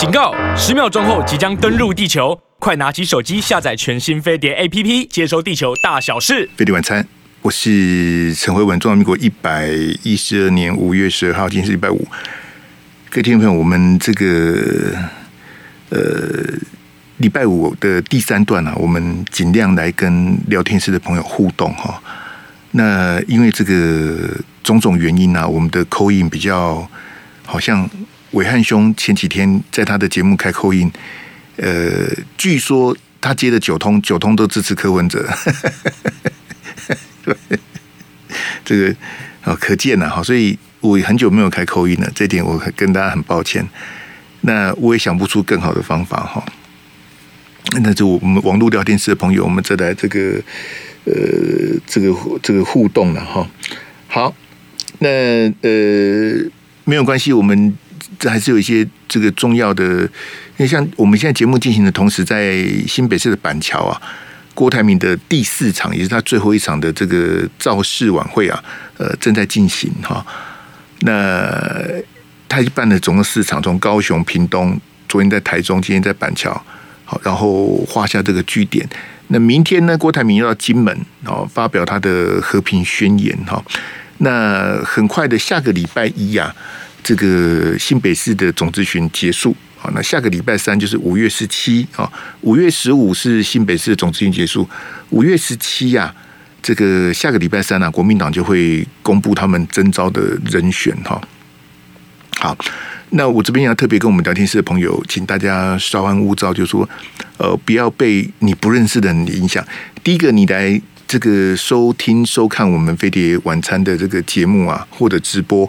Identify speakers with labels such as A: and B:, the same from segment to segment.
A: 警告！十秒钟后即将登陆地球，快拿起手机下载全新飞碟 APP，接收地球大小事。
B: 飞碟晚餐，我是陈辉文。中华民国一百一十二年五月十二号，今天是礼拜五。各位听众朋友，我们这个呃礼拜五的第三段啊，我们尽量来跟聊天室的朋友互动哈。那因为这个种种原因啊，我们的口音比较好像暐瀚兄前几天在他的节目开口音呃，据说他接的九通九通都支持柯文哲，对这个啊可见了哈，所以我很久没有开口音了，这点我跟大家很抱歉。那我也想不出更好的方法哈。那就我们网络聊天室的朋友，我们再来这个。呃，这个这个互动了哈，好，那呃没有关系，我们这还是有一些这个重要的，因为像我们现在节目进行的同时，在新北市的板桥啊，郭台铭的第四场也是他最后一场的这个造势晚会啊，呃正在进行哈。那他办了总共四场，从高雄、屏东，昨天在台中，今天在板桥，好，然后画下这个句点。那明天呢？郭台铭要到金门哦，发表他的和平宣言哈。那很快的，下个礼拜一呀，这个新北市的总咨询结束啊。那下个礼拜三就是五月十七啊，五月十五是新北市的总咨询结束，五月十七呀，这个下个礼拜三呢，国民党就会公布他们征召的人选哈。好。那我这边要特别跟我们聊天室的朋友，请大家稍安勿躁，就是说，呃，不要被你不认识的人影响。第一个，你来这个收听、收看我们飞碟晚餐的这个节目啊，或者直播，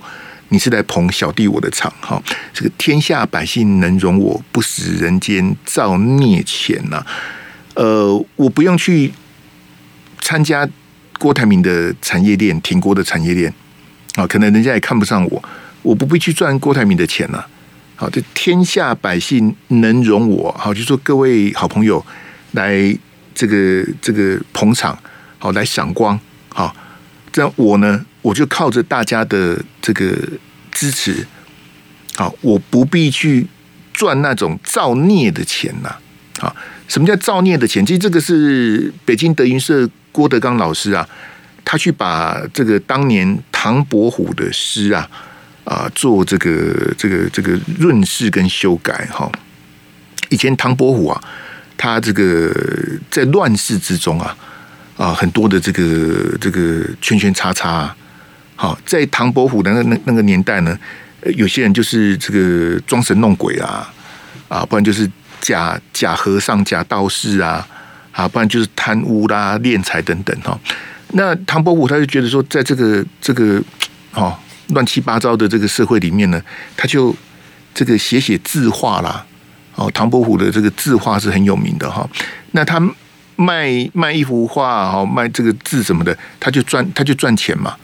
B: 你是来捧小弟我的场哈。这个天下百姓能容我，不使人间造孽钱呐。呃，我不用去参加郭台铭的产业链，挺郭的产业链啊，可能人家也看不上我。我不必去赚郭台铭的钱了，好，这天下百姓能容我，好，就说各位好朋友来这个这个捧场，好，来赏光，好，这样我呢，我就靠着大家的这个支持，好，我不必去赚那种造孽的钱呐，啊，什么叫造孽的钱？其实这个是北京德云社郭德纲老师啊，他去把这个当年唐伯虎的诗啊。啊，做这个这个这个润饰跟修改哈。以前唐伯虎啊，他这个在乱世之中啊啊，很多的这个这个圈圈叉叉。好，在唐伯虎的那那那个年代呢，有些人就是这个装神弄鬼啊啊，不然就是假假和尚、假道士啊啊，不然就是贪污啦、敛财等等哈。那唐伯虎他就觉得说，在这个这个哦。乱七八糟的这个社会里面呢，他就这个写写字画啦。哦，唐伯虎的这个字画是很有名的哈。那他卖卖一幅画哈，卖这个字什么的，他就赚他就赚钱嘛。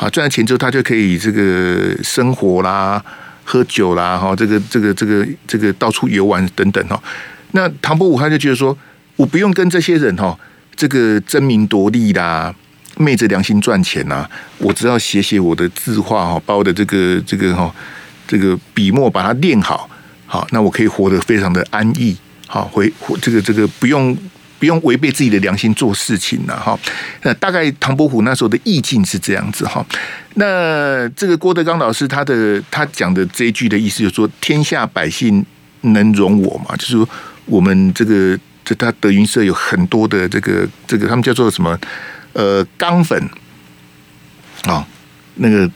B: 好，赚了钱之后，他就可以这个生活啦、喝酒啦，哈，这个这个这个这个到处游玩等等哈。那唐伯虎他就觉得说，我不用跟这些人哈，这个争名夺利啦。昧着良心赚钱呐、我只要写写我的字画哈，把我的这个这个哈这个笔墨把它练好，好，那我可以活得非常的安逸，好，回这个这个不用不用违背自己的良心做事情了哈。那大概唐伯虎那时候的意境是这样子哈。那这个郭德纲老师他的他讲的这一句的意思就是说，天下百姓能容我嘛？就是说我们这个这他德云社有很多的这个这个他们叫做什么？呃，钢粉啊、那个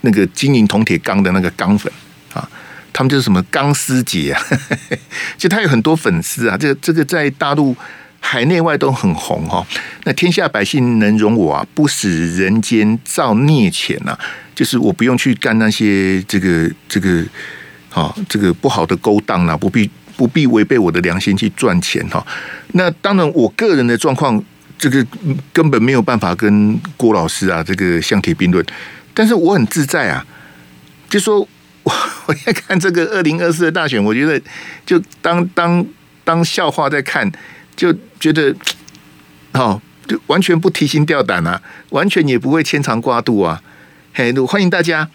B: 那个金银铜铁钢的那个钢粉啊，他们就是什么钢丝节啊，就他有很多粉丝啊，这个这个在大陆海内外都很红哈、那天下百姓能容我啊，不使人间造孽钱呐、啊，就是我不用去干那些这个这个啊、这个不好的勾当啊，不必不必违背我的良心去赚钱哈、那当然，我个人的状况。这个根本没有办法跟郭老师啊，这个相提并论。但是我很自在啊，就说我 我在看这个二零二四的大选，我觉得就当当当笑话在看，就觉得好，就完全不提心吊胆啊，完全也不会牵肠挂肚啊。嘿，欢迎大家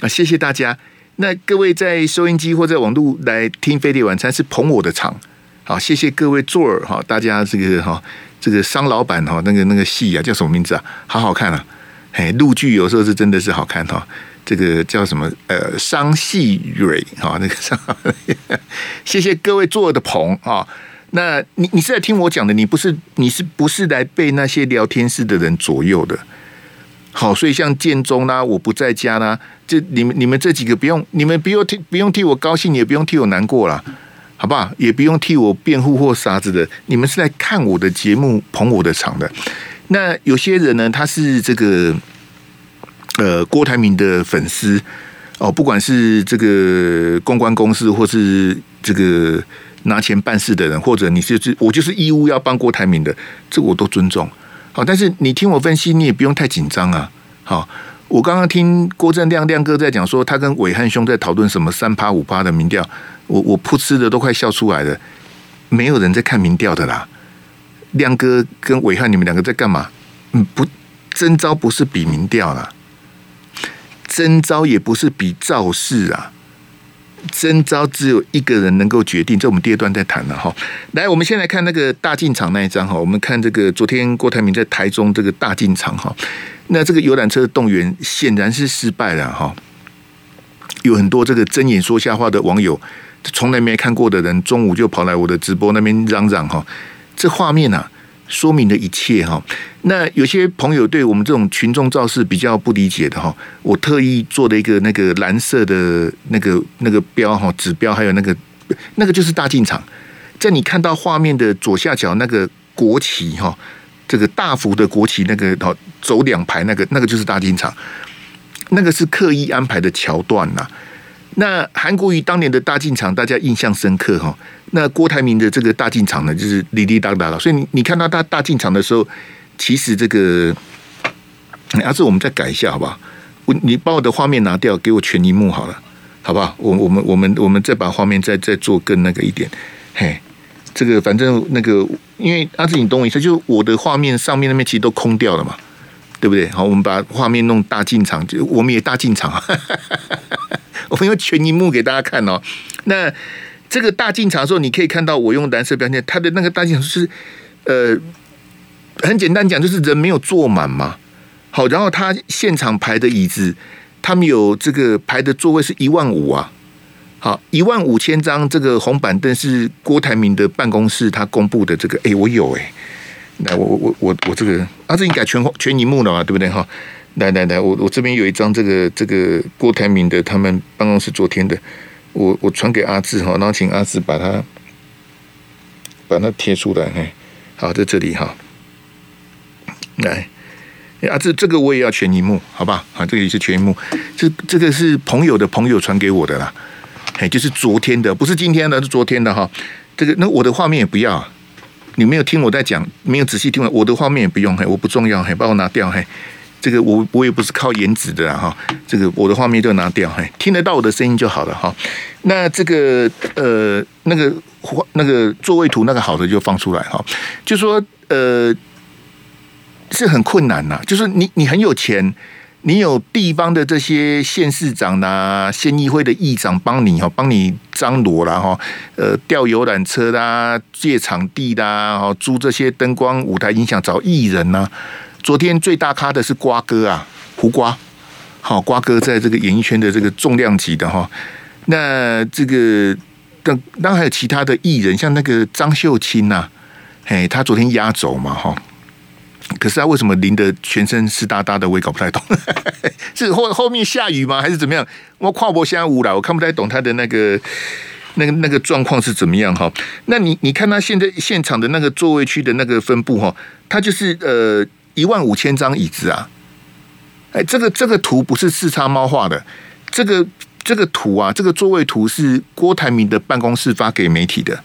B: 啊，谢谢大家。那各位在收音机或在网络来听飞碟晚餐是捧我的场，好，谢谢各位座儿哈，大家这个哈，这个商老板哈，那个那个戏啊叫什么名字啊？好好看啊！嘿，陆剧有时候是真的是好看哈。这个叫什么？呃，商细蕊哈，那个商。谢谢各位座的捧啊。那你你是在听我讲的，你不是你是不是来被那些聊天室的人左右的？好，所以像建中啦，我不在家啦，这你们你们这几个不用，你们不用替不用替我高兴，也不用替我难过啦，好不好？也不用替我辩护或啥子的。你们是来看我的节目，捧我的场的。那有些人呢，他是这个呃郭台铭的粉丝哦，不管是这个公关公司，或是这个。拿钱办事的人，或者你就是我就是义务要帮郭台铭的，这我都尊重。好，但是你听我分析，你也不用太紧张啊。好，我刚刚听郭正亮亮哥在讲说，他跟伟汉兄在讨论什么三趴五趴的民调，我我噗嗤的都快笑出来了。没有人在看民调的啦。亮哥跟伟汉，你们两个在干嘛？嗯，不，征召不是比民调啦，征召也不是比造势啊。征召只有一个人能够决定，这我们第二段再谈了哈。来，我们先来看那个大进场那一张哈。我们看这个昨天郭台铭在台中这个大进场哈，那这个游览车的动员显然是失败了哈。有很多这个睁眼说瞎话的网友，从来没看过的人，中午就跑来我的直播那边嚷嚷哈，这画面啊。说明了一切哈，那有些朋友对我们这种群众造势比较不理解的哈，我特意做了一个那个蓝色的那个那个标哈指标，还有那个那个就是大进场，在你看到画面的左下角那个国旗哈，这个大幅的国旗那个哈走两排那个那个就是大进场，那个是刻意安排的桥段呐。那韩国瑜当年的大进场，大家印象深刻哈。那郭台铭的这个大进场呢，就是滴滴答答了。所以你你看到他大进场的时候，其实这个，阿志，我们再改一下好不好？我你把我的画面拿掉，给我全荧幕好了，好不好？我我们我们我们再把画面再再做更那个一点。嘿，这个反正那个，因为阿志，你懂我意思，就我的画面上面那边其实都空掉了嘛，对不对？好，我们把画面弄大进场，就我们也大进场。我们用全荧幕给大家看哦。那这个大进场的时候，你可以看到我用蓝色标签，它的那个大进场是呃，很简单讲，就是人没有坐满嘛。好，然后他现场排的椅子，他们有这个排的座位是一万五啊。好，一万五千张这个红板凳是郭台铭的办公室他公布的这个，哎，我有哎。来，我我我我我这个啊，这应该全全荧幕了嘛，对不对哈？来来来，我我这边有一张这个这个郭台铭的他们办公室昨天的，我我传给阿志哈，然后请阿志把它把它贴出来，嘿，好，在这里哈，来，阿志这个我也要全一幕，好吧？啊，这个也是全一幕，这这个是朋友的朋友传给我的啦，嘿，就是昨天的，不是今天的，是昨天的哈。这个那我的画面也不要，你没有听我在讲，没有仔细听完，我的画面也不用，嘿，我不重要，嘿，把我拿掉，嘿。这个我我也不是靠颜值的哈，这个我的画面就拿掉，嘿，听得到我的声音就好了哈。那这个呃那个画那个座位图那个好的就放出来哈，就说呃是很困难呐，就是你你很有钱，你有地方的这些县市长呐、县议会的议长帮你哈，帮你张罗了哈，呃调游览车啦、借场地啦、哈租这些灯光舞台音响找艺人呐。昨天最大咖的是瓜哥啊，胡瓜，好，瓜哥在这个演艺圈的这个重量级的哈。那这个当当然还有其他的艺人，像那个张秀清呐，嘿，他昨天压轴嘛哈。可是他为什么淋得全身湿哒哒的，我也搞不太懂。是后后面下雨吗？还是怎么样？我跨博现在无了，我看不太懂他的那个那个那个状况是怎么样哈。那你你看他现在现场的那个座位区的那个分布哈，他就是呃。一万五千张椅子啊！哎，这个这个图不是四叉猫画的，这个这个图啊，这个座位图是郭台铭的办公室发给媒体的。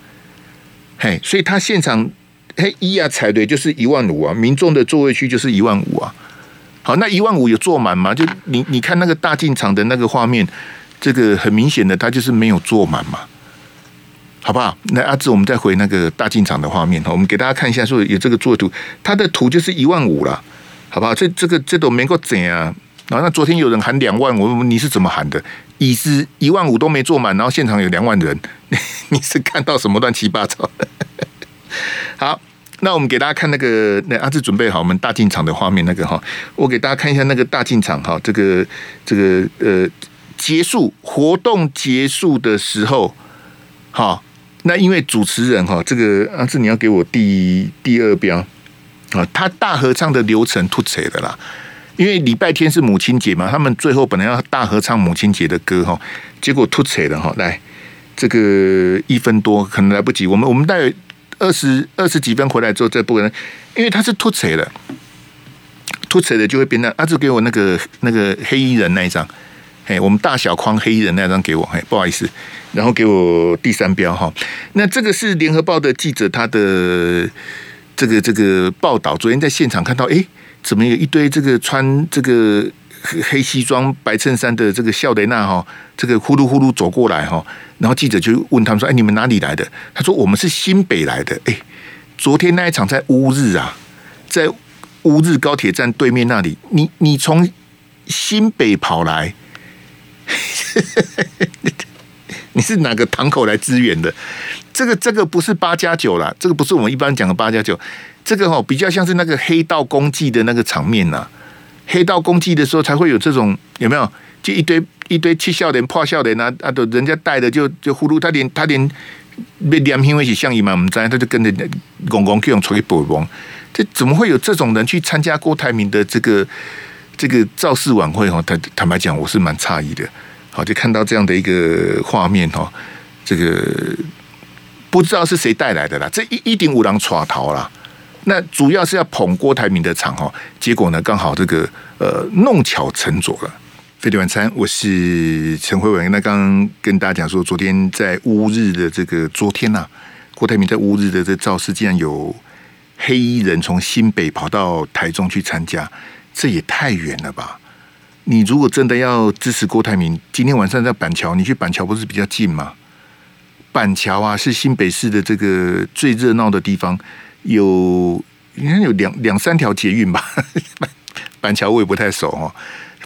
B: 嘿，所以他现场嘿一啊踩对就是一万五啊，民众的座位区就是一万五啊。好，那一万五有坐满吗？就你你看那个大进场的那个画面，这个很明显的，他就是没有坐满嘛。好不好？那阿志，我们再回那个大进场的画面哈，我们给大家看一下，说有这个作图，它的图就是一万五了，好不好？这这个这都没够整啊，然后那昨天有人喊两万，我问你是怎么喊的？椅子一万五都没坐满，然后现场有两万人，你是看到什么乱七八糟的？好，那我们给大家看那个，那阿志准备好我们大进场的画面，那个哈，我给大家看一下那个大进场哈，这个这个呃结束活动结束的时候，好，那因为主持人哈，这个阿志你要给我第第二标啊，他大合唱的流程突扯的啦。因为礼拜天是母亲节嘛，他们最后本来要大合唱母亲节的歌哈，结果突扯了哈，来这个一分多可能来不及，我们我们大概二十二十几分回来之后再播，因为他是突扯的，突扯的就会变成，阿、啊、志给我那个那个黑衣人那一张，嘿，我们大小框黑衣人那张给我，嘿，不好意思，然后给我第三标哈，那这个是联合报的记者他的这个这个报道，昨天在现场看到，哎。怎么有一堆这个穿这个黑西装白衬衫的这个笑雷娜哈，这个呼噜呼噜走过来哈，然后记者就问他们说：“哎，你们哪里来的？”他说：“我们是新北来的。”哎，昨天那一场在乌日啊，在乌日高铁站对面那里，你你从新北跑来，你是哪个堂口来支援的？这个这个不是八加九啦，这个不是我们一般讲的八加九。这个哦，比较像是那个黑道公祭的那个场面呐、黑道公祭的时候才会有这种有没有？就一堆一堆七笑脸破笑脸啊啊！都人家带的就就呼噜，他连他连被两平一起像一嘛，我们在他就跟着公公去用吹波光，这怎么会有这种人去参加郭台铭的这个这个造势晚会？哈，坦坦白讲，我是蛮诧异的。好，就看到这样的一个画面哈，这个不知道是谁带来的啦，这一一定五郎耍逃啦。那主要是要捧郭台铭的场哈，结果呢，刚好这个呃弄巧成拙了。飞碟晚餐，我是陈辉文。那刚刚跟大家讲说，昨天在乌日的这个昨天呐、郭台铭在乌日的这造势，竟然有黑衣人从新北跑到台中去参加，这也太远了吧？你如果真的要支持郭台铭，今天晚上在板桥，你去板桥不是比较近吗？板桥啊，是新北市的这个最热闹的地方。有应该有两两三条捷运吧，板桥我也不太熟哦。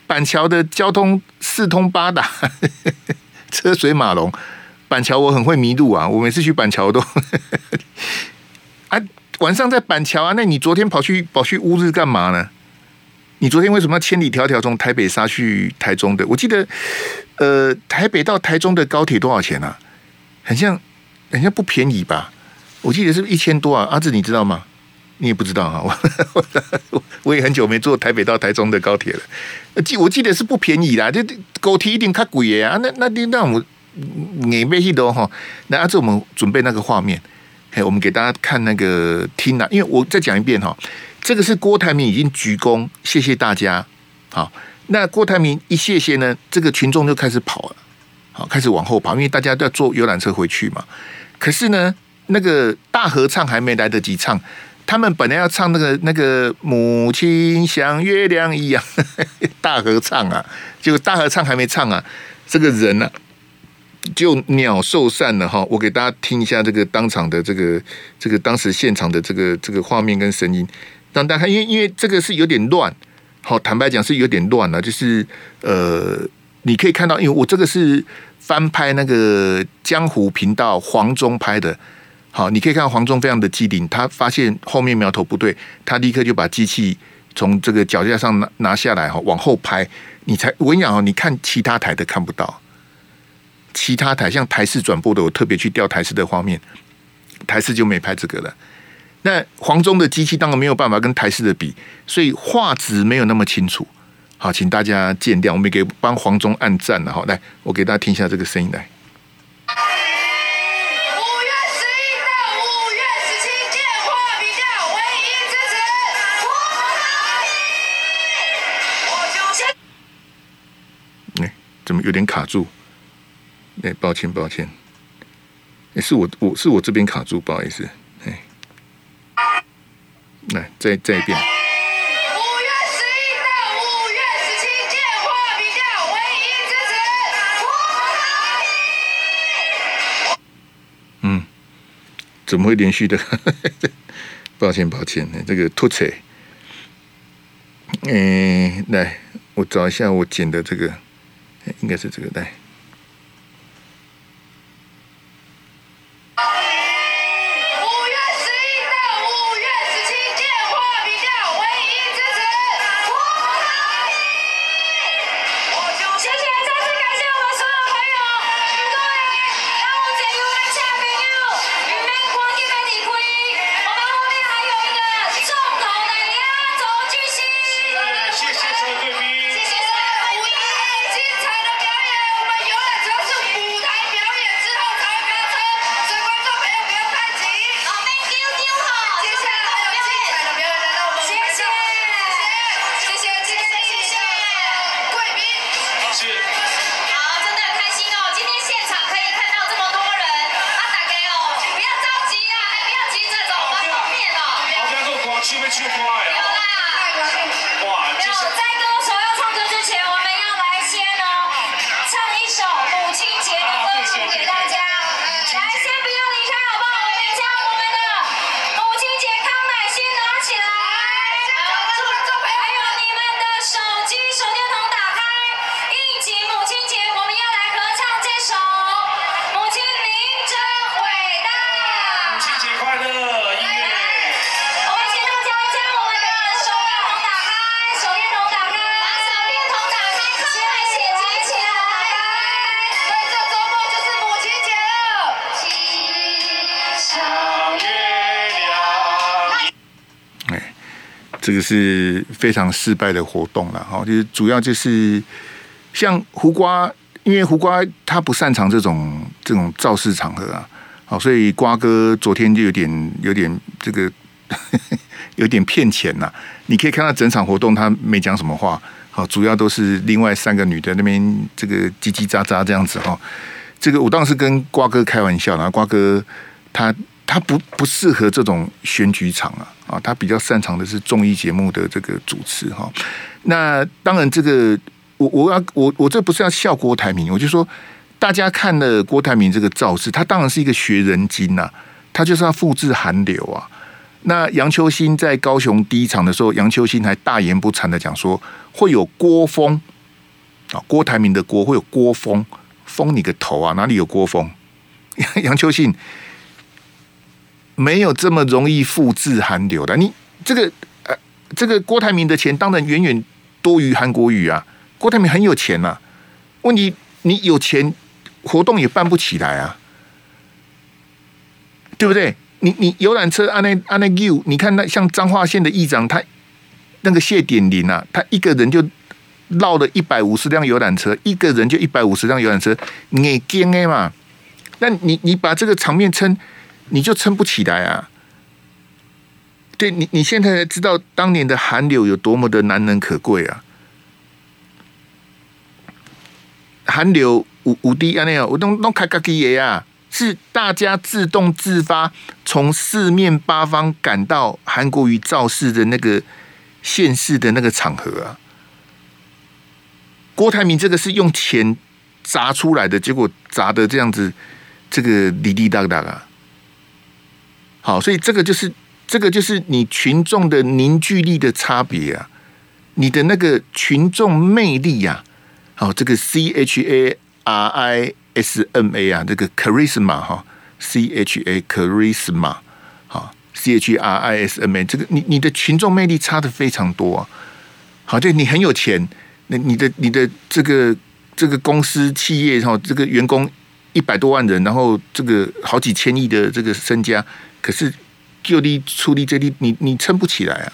B: 板桥的交通四通八达，车水马龙。板桥我很会迷路啊，我每次去板桥都 啊，晚上在板桥啊。那你昨天跑去跑去乌日干嘛呢？你昨天为什么要千里迢迢从台北杀去台中的？我记得呃，台北到台中的高铁多少钱啊？很像很像不便宜吧？我记得是一千多啊，阿志你知道吗？你也不知道啊，我 我我也很久没坐台北到台中的高铁了。记我记得是不便宜啦，这高铁一定较贵啊。那那那我你没去的哈。那阿志我们准备那个画面，嘿，我们给大家看那个听啊，因为我再讲一遍哈，这个是郭台铭已经鞠躬，谢谢大家。好，那郭台铭一谢谢呢，这个群众就开始跑了，好，开始往后跑，因为大家都要坐游览车回去嘛。可是呢。那个大合唱还没来得及唱，他们本来要唱那个那个母亲像月亮一样 大合唱啊，结果大合唱还没唱啊，这个人呢、就鸟兽散了哈。我给大家听一下这个当场的这个这个当时现场的这个这个画面跟声音，让大家看，因为因为这个是有点乱，好，坦白讲是有点乱了，就是呃，你可以看到，因为我这个是翻拍那个江湖频道黄忠拍的。好，你可以看到黄忠非常的机灵，他发现后面苗头不对，他立刻就把机器从这个脚架上拿拿下来哈，往后拍。你才我跟你讲哦，你看其他台的看不到，其他台像台视转播的，我特别去调台视的画面，台视就没拍这个了。那黄忠的机器当然没有办法跟台式的比，所以画质没有那么清楚。好，请大家见谅，我们给帮黄忠按赞了哈。来，我给大家听一下这个声音来。怎么有点卡住？哎，抱歉，抱歉，哎，是我，我是我这边卡住，不好意思，哎，来，再再一遍。五月十一到五月十七，健化比较唯一支持。嗯，怎么会连续的？抱歉，抱歉，这个突扯。哎，来。我找一下我剪的这个，应该是这个来。That's your boy. 这个是非常失败的活动了，哈，就是主要就是像胡瓜，因为胡瓜他不擅长这种这种造势场合啊，好，所以瓜哥昨天就有点有点这个 有点骗钱呐。你可以看到整场活动他没讲什么话，好，主要都是另外三个女的那边这个叽叽喳喳这样子哈。这个我当时跟瓜哥开玩笑，然后瓜哥他。他不不适合这种选举场啊啊，他比较擅长的是综艺节目的这个主持哈。那当然，这个我我要我我这不是要笑郭台铭，我就说大家看了郭台铭这个造势，他当然是一个学人精呐，他就是要复制韩流啊。那杨秋兴在高雄第一场的时候，杨秋兴还大言不惭的讲说会有郭风啊，郭台铭的郭会有郭风，风你个头啊，哪里有郭风？杨秋兴。没有这么容易复制韩流的，你这个呃，这个郭台铭的钱当然远远多于韩国瑜啊。郭台铭很有钱呐、啊，问题你有钱，活动也办不起来啊，对不对？你你游览车按那按那 U，你看那像彰化县的议长，他那个谢点林啊，他一个人就绕了一百五十辆游览车，一个人就一百五十辆游览车，你惊哎嘛？那你你把这个场面撑。你就撑不起来啊！对你，你现在才知道当年的韩流有多么的难能可贵啊！韩流五五 D 啊，那样我都都开个机爷啊，是大家自动自发从四面八方赶到韩国瑜造势的那个现世的那个场合啊。郭台铭这个是用钱砸出来的，结果砸的这样子，这个滴滴答答啊。好，所以这个就是这个就是你群众的凝聚力的差别啊，你的那个群众魅力呀，好，这个 C H A R I S M A 啊，这个 charisma 哈，C H A charisma 好，C H R I S M A 这个你你的群众魅力差的非常多啊，好，就，你很有钱，那你的你的这个这个公司企业哈，这个员工一百多万人，然后这个好几千亿的这个身家。可是就地出力这里，你你撑不起来啊！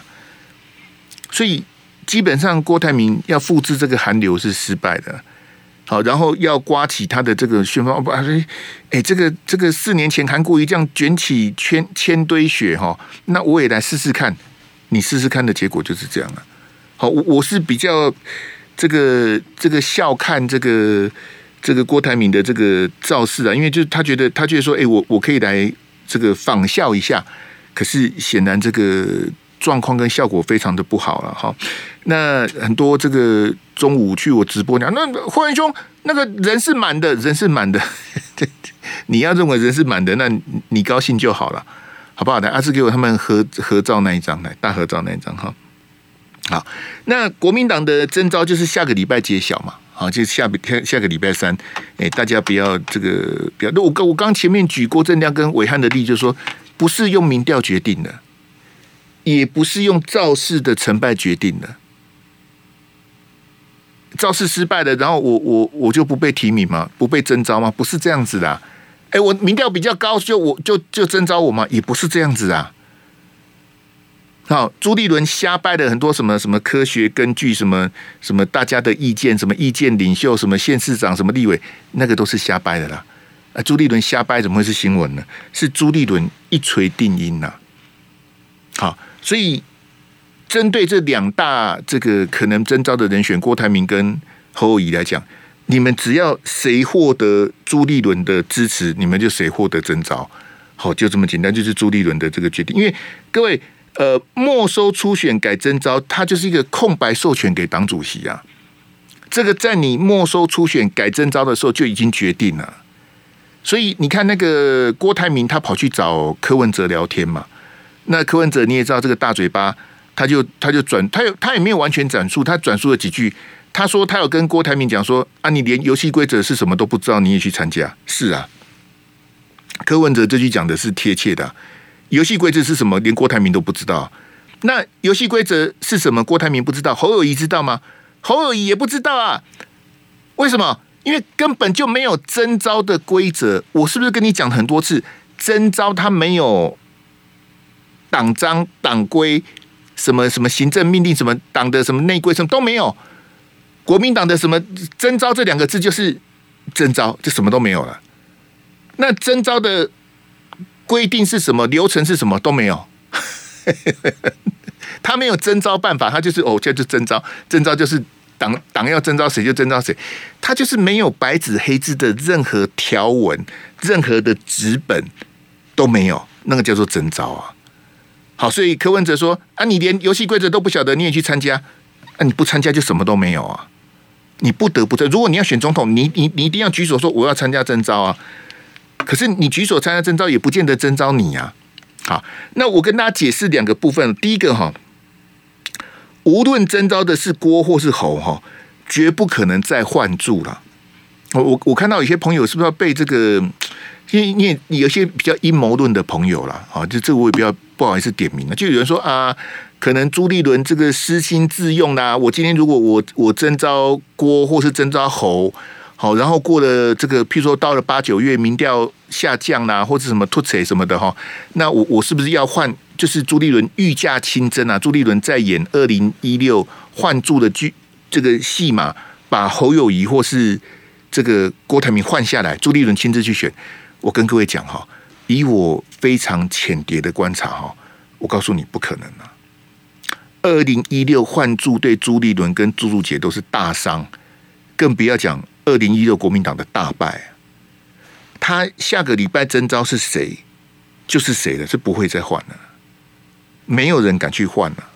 B: 所以基本上郭台铭要复制这个韩流是失败的。好，然后要刮起他的这个旋风，不，哎，这个这个四年前韩国瑜这样卷起千千堆雪哈，那我也来试试看。你试试看的结果就是这样了。好，我我是比较这个这个笑看这个这个郭台铭的这个造势啊，因为就是他觉得他觉得说，哎，我我可以来。这个仿效一下，可是显然这个状况跟效果非常的不好了哈。那很多这个中午去我直播讲，那霍元兄那个人是满的，人是满的。你要认为人是满的，那你高兴就好了，好不好？来，阿志给我他们合合照那一张来，大合照那一张哈。好，那国民党的征召就是下个礼拜揭晓嘛。好，就下下下个礼拜三，哎，大家不要这个不要。那我刚我刚前面举郭正亮跟伟汉的例，就是说不是用民调决定的，也不是用造势的成败决定的。造势失败了，然后我我我就不被提名吗？不被征召吗？不是这样子的啊。哎，我民调比较高，就我就就征召我吗？也不是这样子啊。好，朱立伦瞎掰的很多什么什么科学根据，什么什么大家的意见，什么意见领袖，什么县市长，什么立委，那个都是瞎掰的啦。啊，朱立伦瞎掰怎么会是新闻呢？是朱立伦一锤定音呐。好，所以针对这两大这个可能征召的人选，郭台铭跟侯友宜来讲，你们只要谁获得朱立伦的支持，你们就谁获得征召。好，就这么简单，就是朱立伦的这个决定。因为各位。呃，没收初选改征召，它就是一个空白授权给党主席啊。这个在你没收初选改征召的时候就已经决定了。所以你看那个郭台铭，他跑去找柯文哲聊天嘛。那柯文哲你也知道，这个大嘴巴，他就他就转，他有他也没有完全转述，他转述了几句。他说他有跟郭台铭讲说啊，你连游戏规则是什么都不知道，你也去参加？是啊，柯文哲这句讲的是贴切的。游戏规则是什么？连郭台铭都不知道。那游戏规则是什么？郭台铭不知道，侯友谊知道吗？侯友谊也不知道啊。为什么？因为根本就没有征召的规则。我是不是跟你讲很多次？征召他没有党章、党规，什么什么行政命令，什么党的什么内规，什么都没有。国民党的什么征召这两个字就是征召，就什么都没有了。那征召的。规定是什么？流程是什么？都没有。他没有征召办法，他就是哦，这就征召，征召就是党党要征召谁就征召谁，他就是没有白纸黑字的任何条文，任何的纸本都没有，那个叫做征召啊。好，所以柯文哲说啊，你连游戏规则都不晓得，你也去参加，啊，你不参加就什么都没有啊，你不得不这。如果你要选总统，你你你一定要举手说我要参加征召啊。可是你举手参加征召，也不见得征召你呀。好，那我跟大家解释两个部分。第一个哈，无论征召的是郭或是侯哈，绝不可能再换柱了。我我我看到有些朋友是不是要被这个？因为因为有些比较阴谋论的朋友了啊，就这个我也比较不好意思点名了。就有人说啊，可能朱立伦这个私心自用啦。我今天如果我我征召郭或是征召侯。好，然后过了这个，譬如说到了八九月，民调下降啦，或者什么突扯什么的哈，那我我是不是要换？就是朱立伦御驾亲征啊，朱立伦在演二零一六换柱的剧这个戏码，把侯友谊或是这个郭台铭换下来，朱立伦亲自去选。我跟各位讲哈，以我非常浅碟的观察哈，我告诉你不可能啊。二零一六换柱对朱立伦跟朱朱杰都是大伤，更不要讲。二零一六国民党的大败，他下个礼拜征召是谁，就是谁了，是不会再换了，没有人敢去换了，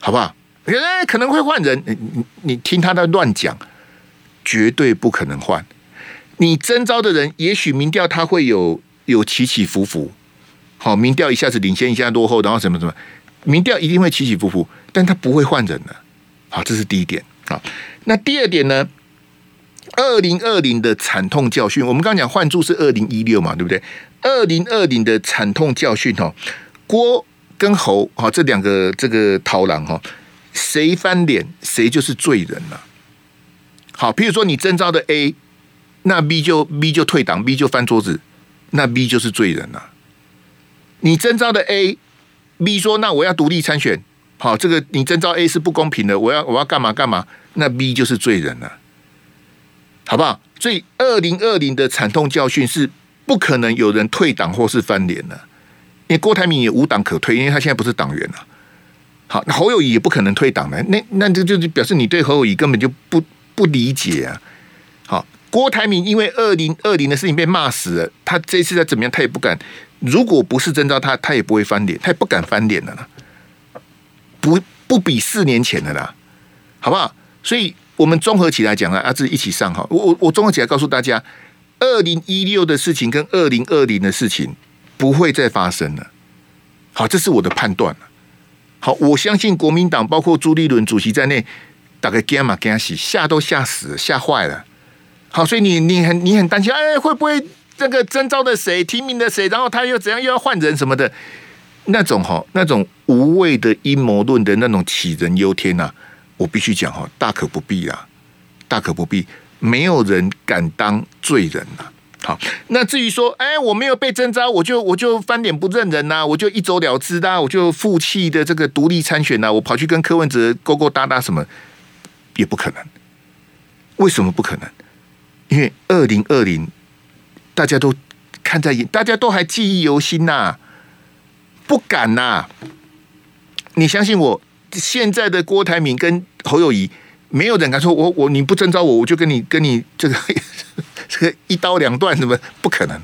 B: 好不好？哎，可能会换人，你你听他的乱讲，绝对不可能换。你征召的人，也许民调他会有有起起伏伏，好，民调一下子领先，一下落后，然后什么什么，民调一定会起起伏伏，但他不会换人的，好，这是第一点啊。那第二点呢？二零二零的惨痛教训，我们刚刚讲换柱是二零一六嘛，对不对？二零二零的惨痛教训哈，郭跟侯哈这两个这个桃狼哈，谁翻脸谁就是罪人了。好，比如说你征召的 A，那 B 就 B 就退党，B 就翻桌子，那 B 就是罪人了。你征召的 A，B 说那我要独立参选，好，这个你征召 A 是不公平的，我要我要干嘛干嘛，那 B 就是罪人了。好不好？所以二零二零的惨痛教训是不可能有人退党或是翻脸的，因为郭台铭也无党可退，因为他现在不是党员了。好，侯友谊也不可能退党的，那那这就表示你对侯友谊根本就不不理解啊。好，郭台铭因为二零二零的事情被骂死了，他这次再怎么样，他也不敢。如果不是征召他，他也不会翻脸，他也不敢翻脸了啦。不不比四年前的啦，好不好？所以。我们综合起来讲啊，阿志一起上哈。我我我综合起来告诉大家，二零一六的事情跟二零二零的事情不会再发生了。好，这是我的判断了。好，我相信国民党包括朱立伦主席在内，大概惊嘛惊死，吓都吓死，吓坏了。好，所以你你很你很担心，哎，会不会这个征召的谁提名的谁，然后他又怎样又要换人什么的？那种哈，那种无谓的阴谋论的那种杞人忧天呐、啊，我必须讲哈，大可不必啊，大可不必，没有人敢当罪人呐、啊。好，那至于说，哎，我没有被征召，我就我就翻脸不认人呐、我就一走了之啦，我就负气的这个独立参选呐、我跑去跟柯文哲勾勾搭搭什么，也不可能。为什么不可能？因为二零二零大家都看在眼，大家都还记忆犹新呐、不敢呐、你相信我，现在的郭台铭跟侯友谊，没有人敢说我我你不征召我，我就跟你跟你这个 这个一刀两断，什么不可能？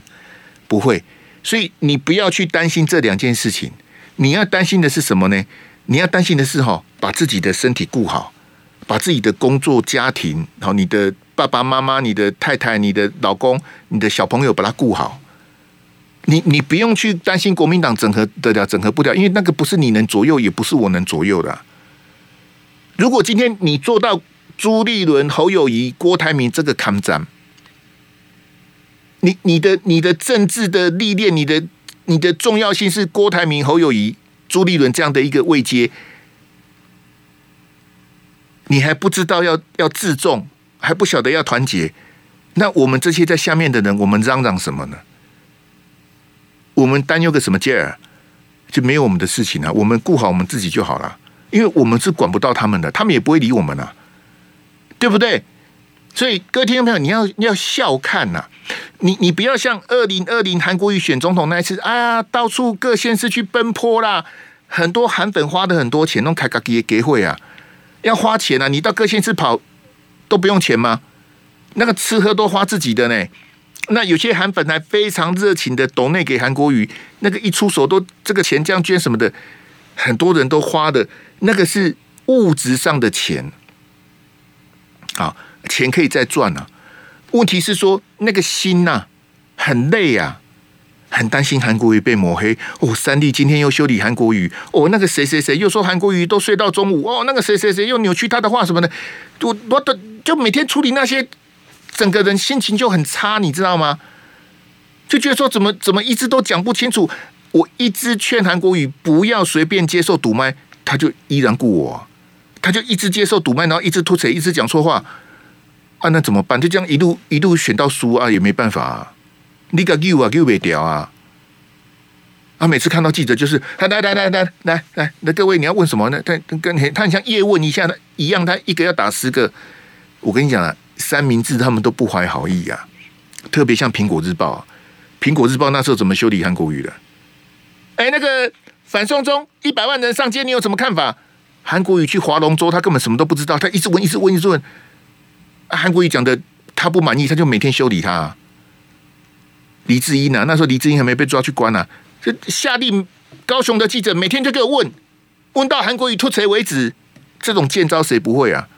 B: 不会，所以你不要去担心这两件事情。你要担心的是什么呢？你要担心的是哈，把自己的身体顾好，把自己的工作、家庭，然后你的爸爸妈妈、你的太太、你的老公、你的小朋友，把他顾好。你你不用去担心国民党整合得了，整合不了，因为那个不是你能左右，也不是我能左右的。如果今天你做到朱立伦、侯友谊、郭台铭这个抗战，你你的你的政治的历练，你的你的重要性是郭台铭、侯友谊、朱立伦这样的一个位阶，你还不知道要要自重，还不晓得要团结，那我们这些在下面的人，我们嚷嚷什么呢？我们担忧个什么劲儿？就没有我们的事情啊！我们顾好我们自己就好了，因为我们是管不到他们的，他们也不会理我们啊，对不对？所以各位听众朋友，你要要笑看呐、你你不要像二零二零韩国瑜选总统那一次，哎呀，到处各县市去奔波啦，很多韩粉花的很多钱，弄开个给给会啊，要花钱啊！你到各县市跑都不用钱吗？那个吃喝都花自己的呢。那有些韩粉还非常热情的抖内给韩国瑜，那个一出手都这个钱这样捐什么的，很多人都花的，那个是物质上的钱，啊，钱可以再赚啊。问题是说那个心呐、很累啊，很担心韩国瑜被抹黑。哦，三立今天又修理韩国瑜，哦，那个谁谁谁又说韩国瑜都睡到中午，哦，那个谁谁谁又扭曲他的话什么的，我我的就每天处理那些。整个人心情就很差，你知道吗？就觉得说怎么怎么一直都讲不清楚。我一直劝韩国语不要随便接受赌麦，他就依然顾我，他就一直接受赌麦，然后一直吐槽，一直讲错话。啊，那怎么办？就这样一路一路选到输啊，也没办法啊。你个 you 啊，you 没掉啊。啊，每次看到记者就是来来来来来来来，那各位你要问什么呢？他跟他很像叶问一下的一样，他一个要打十个。我跟你讲啊。三明治他们都不怀好意呀、啊，特别像苹果日报，苹果日报那时候怎么修理韩国瑜的？哎，那个反送中一百万人上街，你有什么看法？韩国瑜去划龙舟，他根本什么都不知道，他一直问，一直问，一直问。韩国瑜讲的他不满意，他就每天修理他、啊。黎智英呢？那时候黎智英还没被抓去关呢、啊，就下令高雄的记者每天就给我问，问到韩国瑜脱锤为止。这种贱招谁不会啊？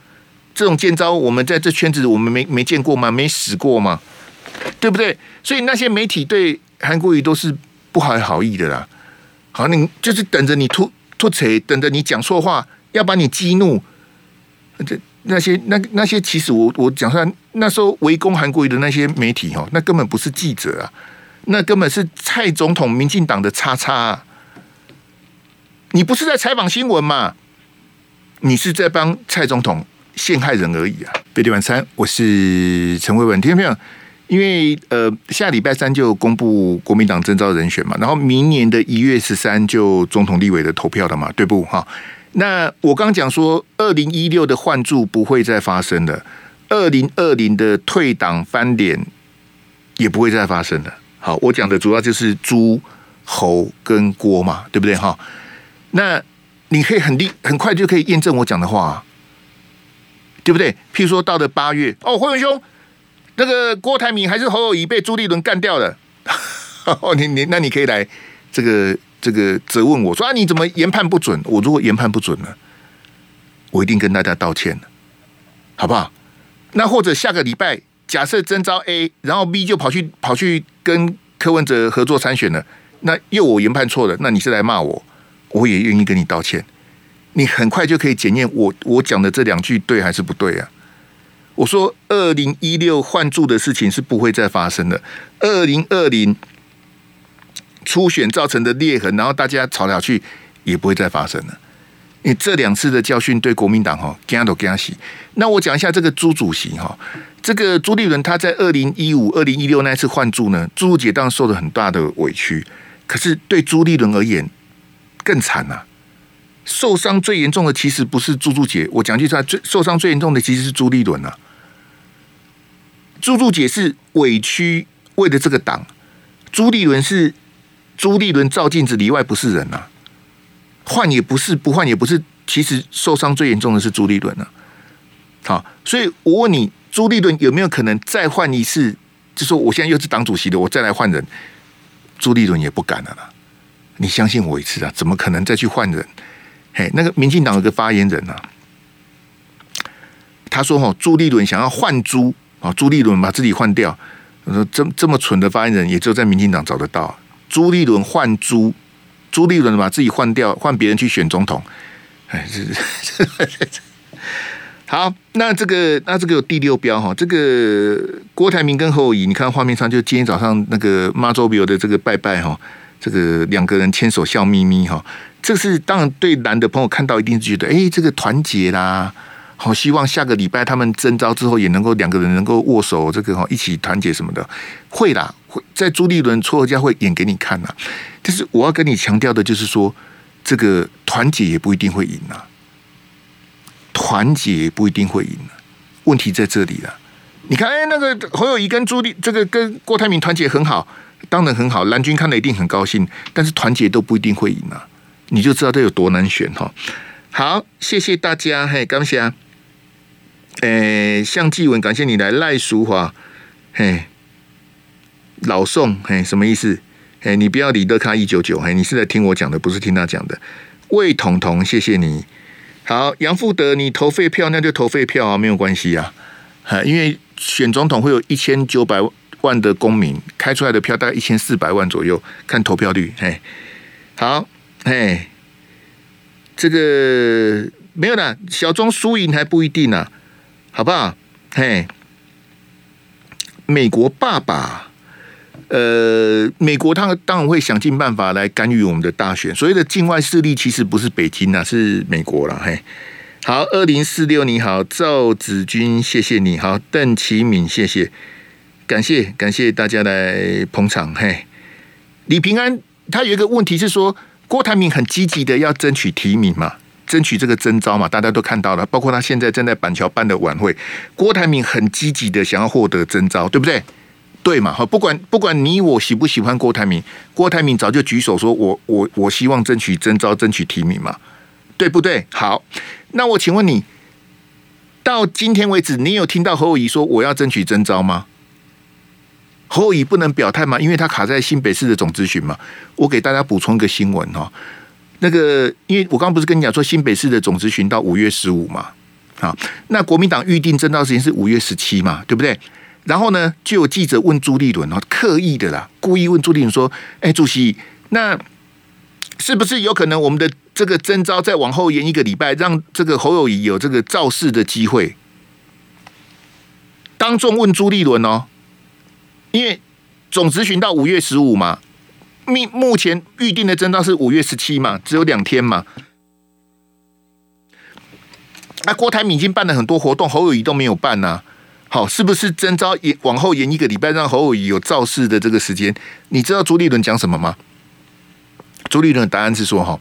B: 这种见招，我们在这圈子我们没没见过吗？没使过吗？对不对？所以那些媒体对韩国瑜都是不怀好意的啦。好，你就是等着你吐吐槽，等着你讲错话，要把你激怒。这那些那那些，其实我我讲出来，那时候围攻韩国瑜的那些媒体哈，那根本不是记者啊，那根本是蔡总统、民进党的叉叉啊。你不是在采访新闻吗？你是在帮蔡总统陷害人而已啊！贝蒂晚餐，我是陈伟文。听众朋友，因为呃，下礼拜三就公布国民党征召人选嘛，然后明年的一月十三就总统立委的投票了嘛，对不？哈，那我刚讲说，二零一六的换柱不会再发生了，二零二零的退党翻脸也不会再发生了。好，我讲的主要就是朱、侯跟郭嘛，对不对？哈，那你可以很立很快就可以验证我讲的话。对不对？譬如说到了八月，哦，辉文兄，那个郭台铭还是侯友谊被朱立伦干掉了。哦，你你那你可以来这个这个责问我说啊，你怎么研判不准？我如果研判不准呢，我一定跟大家道歉，好不好？那或者下个礼拜，假设征召 A，然后 B 就跑去跑去跟柯文哲合作参选了，那又我研判错了，那你是来骂我，我也愿意跟你道歉，你很快就可以检验我我讲的这两句对还是不对啊？我说二零一六换柱的事情是不会再发生的，二零二零初选造成的裂痕，然后大家吵来吵去也不会再发生了。因为这两次的教训对国民党哈，惊都惊死。那我讲一下这个朱主席哈，这个朱立伦他在二零一五、二零一六那次换柱呢，朱姐当然受了很大的委屈，可是对朱立伦而言更惨呐。受伤最严重的其实不是朱朱姐，我讲句实话，最受伤最严重的其实是朱立伦呐。朱朱姐是委屈为了这个党，朱立伦是朱立伦照镜子里外不是人呐。换也不是，不换也不是。其实受伤最严重的是朱立伦啊。好，所以我问你，朱立伦有没有可能再换一次？就说我现在又是党主席的，我再来换人，朱立伦也不敢了啦。你相信我一次啊，怎么可能再去换人？嘿，那个民进党有个发言人啊，他说：“哈，朱立伦想要换朱啊，朱立伦把自己换掉。”我说：“这这么蠢的发言人，也只有在民进党找得到。”朱立伦换朱。朱立伦把自己换掉，换别人去选总统，哎，这好。那这个，那这个有第六标哈，这个郭台铭跟侯友宜，你看画面上就今天早上那个妈祖庙的这个拜拜哈，这个两个人牵手笑眯眯哈，这是当然对男的朋友看到一定是觉得，哎，这个团结啦。好，希望下个礼拜他们征召之后也能够两个人能够握手，这个哈一起团结什么的，会啦，会在朱立伦撮合家会演给你看呐。但是我要跟你强调的就是说，这个团结也不一定会赢呐，团结不一定会赢。问题在这里了。你看，哎，那个侯友宜跟朱立这个跟郭台铭团结很好，当然很好，蓝军看了一定很高兴。但是团结都不一定会赢啊，你就知道这有多难选哈。好，谢谢大家，嘿，感谢。诶，向继文，感谢你来。赖淑华，嘿，老宋，嘿，什么意思？嘿，你不要理德卡一九九，嘿，你是在听我讲的，不是听他讲的。魏彤彤，谢谢你。好，杨富德，你投废票，那就投废票啊，没有关系啊。哈，因为选总统会有一千九百万万的公民开出来的票，大概一千四百万左右，看投票率。嘿，好，嘿，这个没有啦，小庄输赢还不一定呢。好不好？嘿，美国爸爸，呃，美国他当然会想尽办法来干预我们的大选。所谓的境外势力其实不是北京啊，是美国了。嘿，好，二零四六你好，赵子君，谢谢你好，邓启敏，谢谢，感谢感谢大家来捧场。嘿，李平安他有一个问题是说，郭台铭很积极的要争取提名嘛？争取这个征召嘛，大家都看到了，包括他现在正在板桥办的晚会，郭台铭很积极的想要获得征召，对不对？对嘛？哈，不管不管你我喜不喜欢郭台铭，郭台铭早就举手说我我我希望争取征召，争取提名嘛，对不对？好，那我请问你，到今天为止，你有听到侯友宜说我要争取征召吗？侯友宜不能表态吗？因为他卡在新北市的总咨询嘛。我给大家补充一个新闻哈。那个，因为我刚刚不是跟你讲说新北市的总咨询到五月十五嘛，啊，那国民党预定征召时间是五月十七嘛，对不对？然后呢，就有记者问朱立伦哦，刻意的啦，故意问朱立伦说：“哎，主席，那是不是有可能我们的这个征召再往后延一个礼拜，让这个侯友谊有这个造势的机会？”当众问朱立伦哦，因为总质询到五月十五嘛。目目前预定的征召是五月十七嘛，只有两天嘛。那郭台铭已经办了很多活动，侯友谊都没有办呐、好，是不是征召延往后延一个礼拜，让侯友谊有造势的这个时间？你知道朱立伦讲什么吗？朱立伦的答案是说：哈，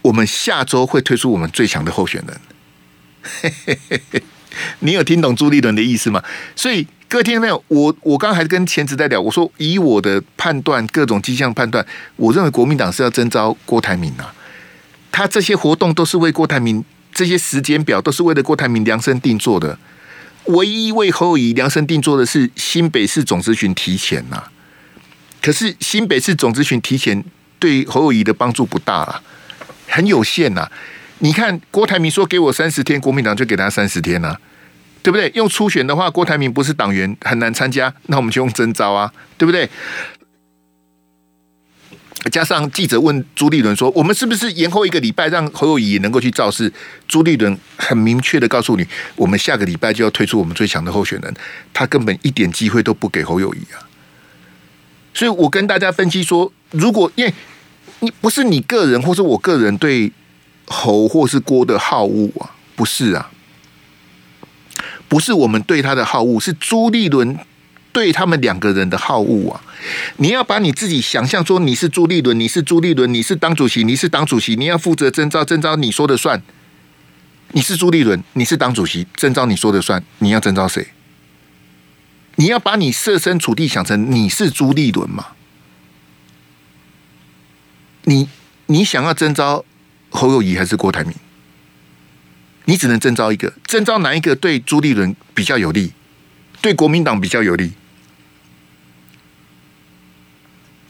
B: 我们下周会推出我们最强的候选人。你有听懂朱立伦的意思吗？所以。各位听到没有？我我刚还跟前职在聊，我说以我的判断，各种迹象判断，我认为国民党是要征召郭台铭啊。他这些活动都是为郭台铭，这些时间表都是为了郭台铭量身定做的。唯一为侯友宜量身定做的是新北市总咨询提前呐。可是新北市总咨询提前对侯友宜的帮助不大了，很有限呐。你看郭台铭说给我三十天，国民党就给他三十天呐。对不对？用初选的话，郭台铭不是党员，很难参加。那我们就用征召啊，对不对？加上记者问朱立伦说：“我们是不是延后一个礼拜，让侯友宜能够去造势？”朱立伦很明确的告诉你：“我们下个礼拜就要推出我们最强的候选人，他根本一点机会都不给侯友宜啊！”所以我跟大家分析说，如果因为你不是你个人，或是我个人对侯或是郭的好恶啊，不是啊，不是我们对他的好恶，是朱立伦对他们两个人的好恶啊！你要把你自己想象说你是朱立伦，你是朱立伦，你是党主席，你是党主席，你要负责征召，征召你说的算。你是朱立伦，你是党主席，征召你说的算，你要征召谁？你要把你设身处地想成你是朱立伦嘛？你你想要征召侯友谊还是郭台铭？你只能征召一个，征召哪一个对朱立伦比较有利，对国民党比较有利？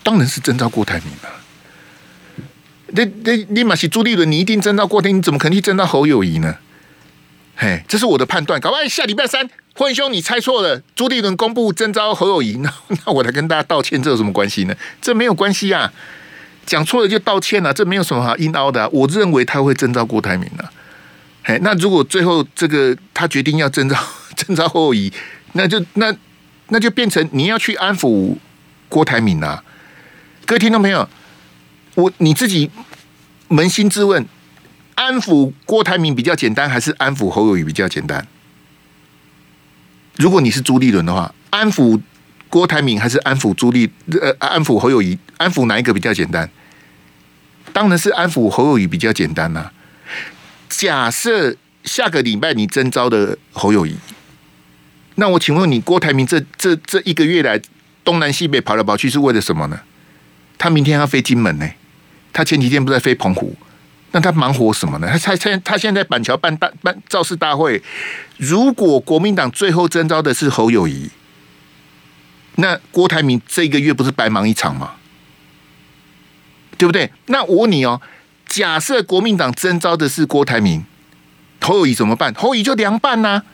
B: 当然是征召郭台铭了。那那立马是朱立伦，你一定征召郭台铭，你怎么可能去征召侯友谊呢？嘿，这是我的判断。搞不好下礼拜三。混兄，你猜错了。朱立伦公布征召侯友谊，那那我来跟大家道歉，这有什么关系呢？这没有关系啊，讲错了就道歉啊，这没有什么好硬凹的。我认为他会征召郭台铭啊。哎，那如果最后这个他决定要征召 征召侯友宜，那就那那就变成你要去安抚郭台铭啊。各位听众朋友，我你自己扪心自问，安抚郭台铭比较简单，还是安抚侯友宜比较简单？如果你是朱立伦的话，安抚郭台铭还是安抚朱立呃安抚侯友宜？安抚哪一个比较简单？当然是安抚侯友宜比较简单呐、假设下个礼拜你征召的侯友谊，那我请问你，郭台铭这这这一个月来东南西北跑来跑去是为了什么呢？他明天要飞金门呢，他前几天不在飞澎湖。那他忙活什么呢？他他现他现在板桥办大办造势大会，如果国民党最后征召的是侯友谊，那郭台铭这一个月不是白忙一场吗？对不对？那我问你哦，假设国民党征召的是郭台铭，侯友宜怎么办？侯友宜就凉拌呐！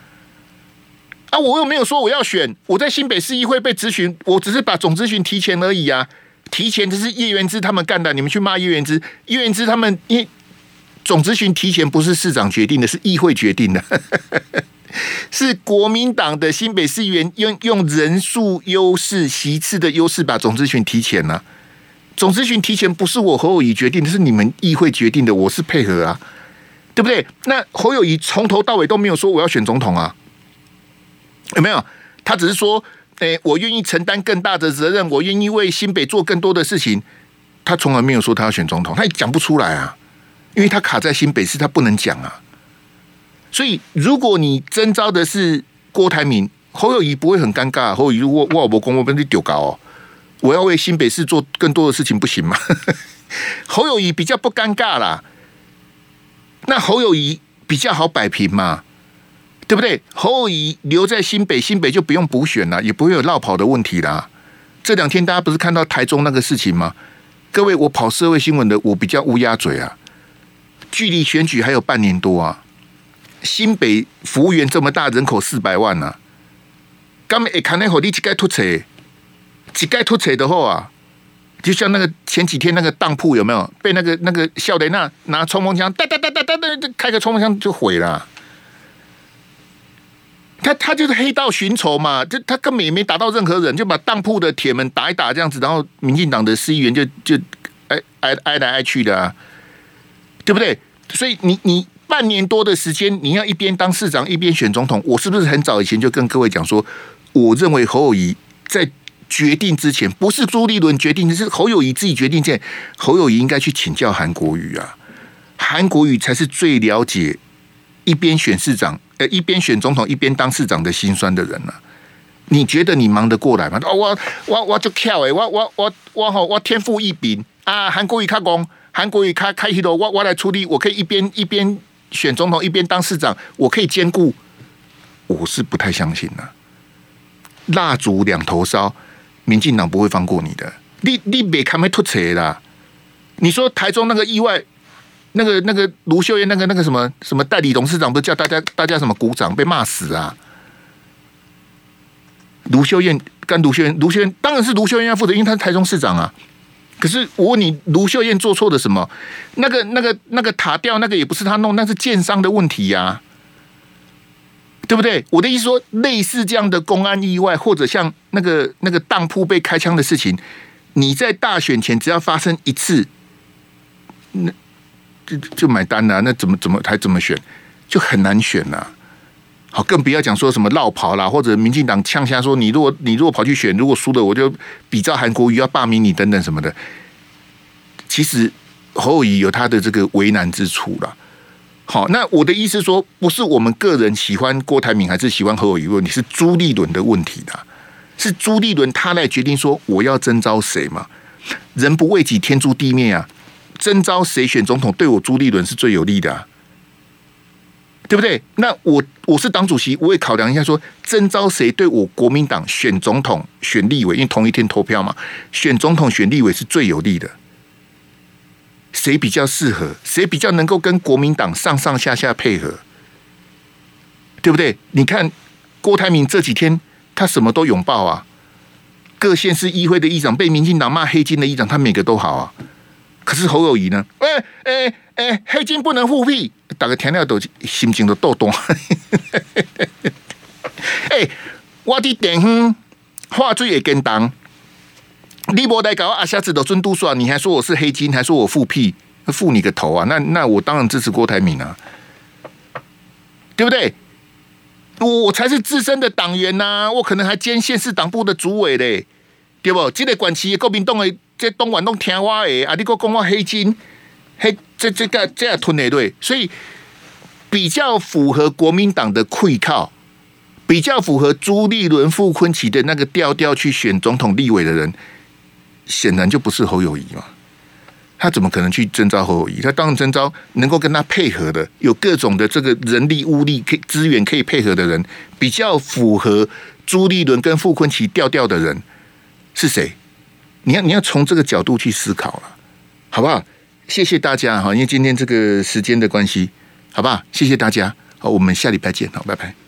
B: 啊，我又没有说我要选，我在新北市议会被质询，我只是把总质询提前而已啊，提前这是叶元之他们干的，你们去骂叶元之，叶元之他们因。总质询提前不是市长决定的，是议会决定的，是国民党的新北市议员用用人数优势、席次的优势把总质询提前了。总咨询提前不是我侯友谊决定的，是你们议会决定的，我是配合啊，对不对？那侯友宜从头到尾都没有说我要选总统啊，有没有？他只是说，诶，我愿意承担更大的责任，我愿意为新北做更多的事情。他从来没有说他要选总统，他也讲不出来啊。因为他卡在新北市，他不能讲啊。所以，如果你征召的是郭台铭、侯友宜，不会很尴尬。侯友宜如果我我公我被你丢高哦，我要为新北市做更多的事情，不行吗？侯友宜比较不尴尬啦。那侯友宜比较好摆平嘛，对不对？侯友宜留在新北，新北就不用补选了，也不会有落跑的问题啦。这两天大家不是看到台中那个事情吗？各位，我跑社会新闻的，我比较乌鸦嘴啊。距离选举还有半年多啊！新北服务员这么大，人口四百万啊。刚没看那会你几盖突车，几盖突车的话啊，就像那个前几天那个当铺有没有被那个那个笑雷娜拿冲锋枪哒哒哒哒哒哒开个冲锋枪就毁了。他他就是黑道寻仇嘛，就他根本也没打到任何人，就把当铺的铁门打一打这样子，然后民进党的市议员就就挨挨挨来挨去的啊。对不对？所以你你半年多的时间，你要一边当市长一边选总统，我是不是很早以前就跟各位讲说，我认为侯友谊在决定之前，不是朱立伦决定，是侯友谊自己决定前，侯友谊应该去请教韩国瑜啊，韩国瑜才是最了解一边选市长，呃，一边选总统一边当市长的心酸的人啊。你觉得你忙得过来吗？哦我我我就跳哎，我我我我好，我天赋异禀啊，韩国瑜卡讲。韩国瑜开开始了，我我来处理，我可以一边一边选总统，一边当市长，我可以兼顾。我是不太相信的，蜡烛两头烧，民进党不会放过你的。你你别看没突车啦！你说台中那个意外，那个那个卢秀燕那个那个什么什么代理董事长，不叫大家大家什么鼓掌被骂死啊？卢秀燕跟卢秀燕，卢秀燕当然是卢秀燕要负责，因为他是台中市长啊。可是我问你，卢秀燕做错了什么？那个、那个、那个塔吊，那个也不是他弄，那是建商的问题呀、对不对？我的意思说，类似这样的公安意外，或者像那个那个当铺被开枪的事情，你在大选前只要发生一次，那就就买单了、那怎么怎么还怎么选，就很难选了、好，更不要讲说什么落跑啦，或者民进党呛下说，你如果你如果跑去选，如果输了，我就比照韩国瑜要罢免你等等什么的。其实侯友宜有他的这个为难之处了。好，那我的意思说，不是我们个人喜欢郭台铭还是喜欢侯友宜问题，是朱立伦的问题的，是朱立伦他来决定说我要征召谁嘛？人不为己，天诛地灭啊！征召谁选总统，对我朱立伦是最有利的啊。对不对？那我我是党主席，我也考量一下说，说征召谁对我国民党选总统、选立委，因为同一天投票嘛，选总统、选立委是最有利的。谁比较适合？谁比较能够跟国民党上上下下配合？对不对？你看郭台铭这几天，他什么都拥抱啊。各县市议会的议长被民进党骂黑金的议长，他每个都好啊。可是侯友谊呢？哎哎哎，黑金不能复辟。大家听了都心情都抖动。哎，我的电风话最也跟当，你莫来搞阿瞎子的尊嘟说，你还说我是黑金，还说我复辟，复你个头啊！那那我当然支持郭台铭啊，对不对？我我才是资深的党员呐、我可能还兼县市党部的主委嘞，对不？这个管区国民党的这东莞都听我的，啊，你给我讲我黑金。嘿，这这个这样吞的对，所以比较符合国民党的溃靠，比较符合朱立伦、傅昆奇的那个调调去选总统、立委的人，显然就不是侯友谊嘛。他怎么可能去征召侯友谊？他当然征召能够跟他配合的，有各种的这个人力物力可资源可以配合的人，比较符合朱立伦跟傅崐萁调调的人是谁？你要你要从这个角度去思考了，好不好？谢谢大家哈，因为今天这个时间的关系，好不好？谢谢大家，好，我们下礼拜见，好，拜拜。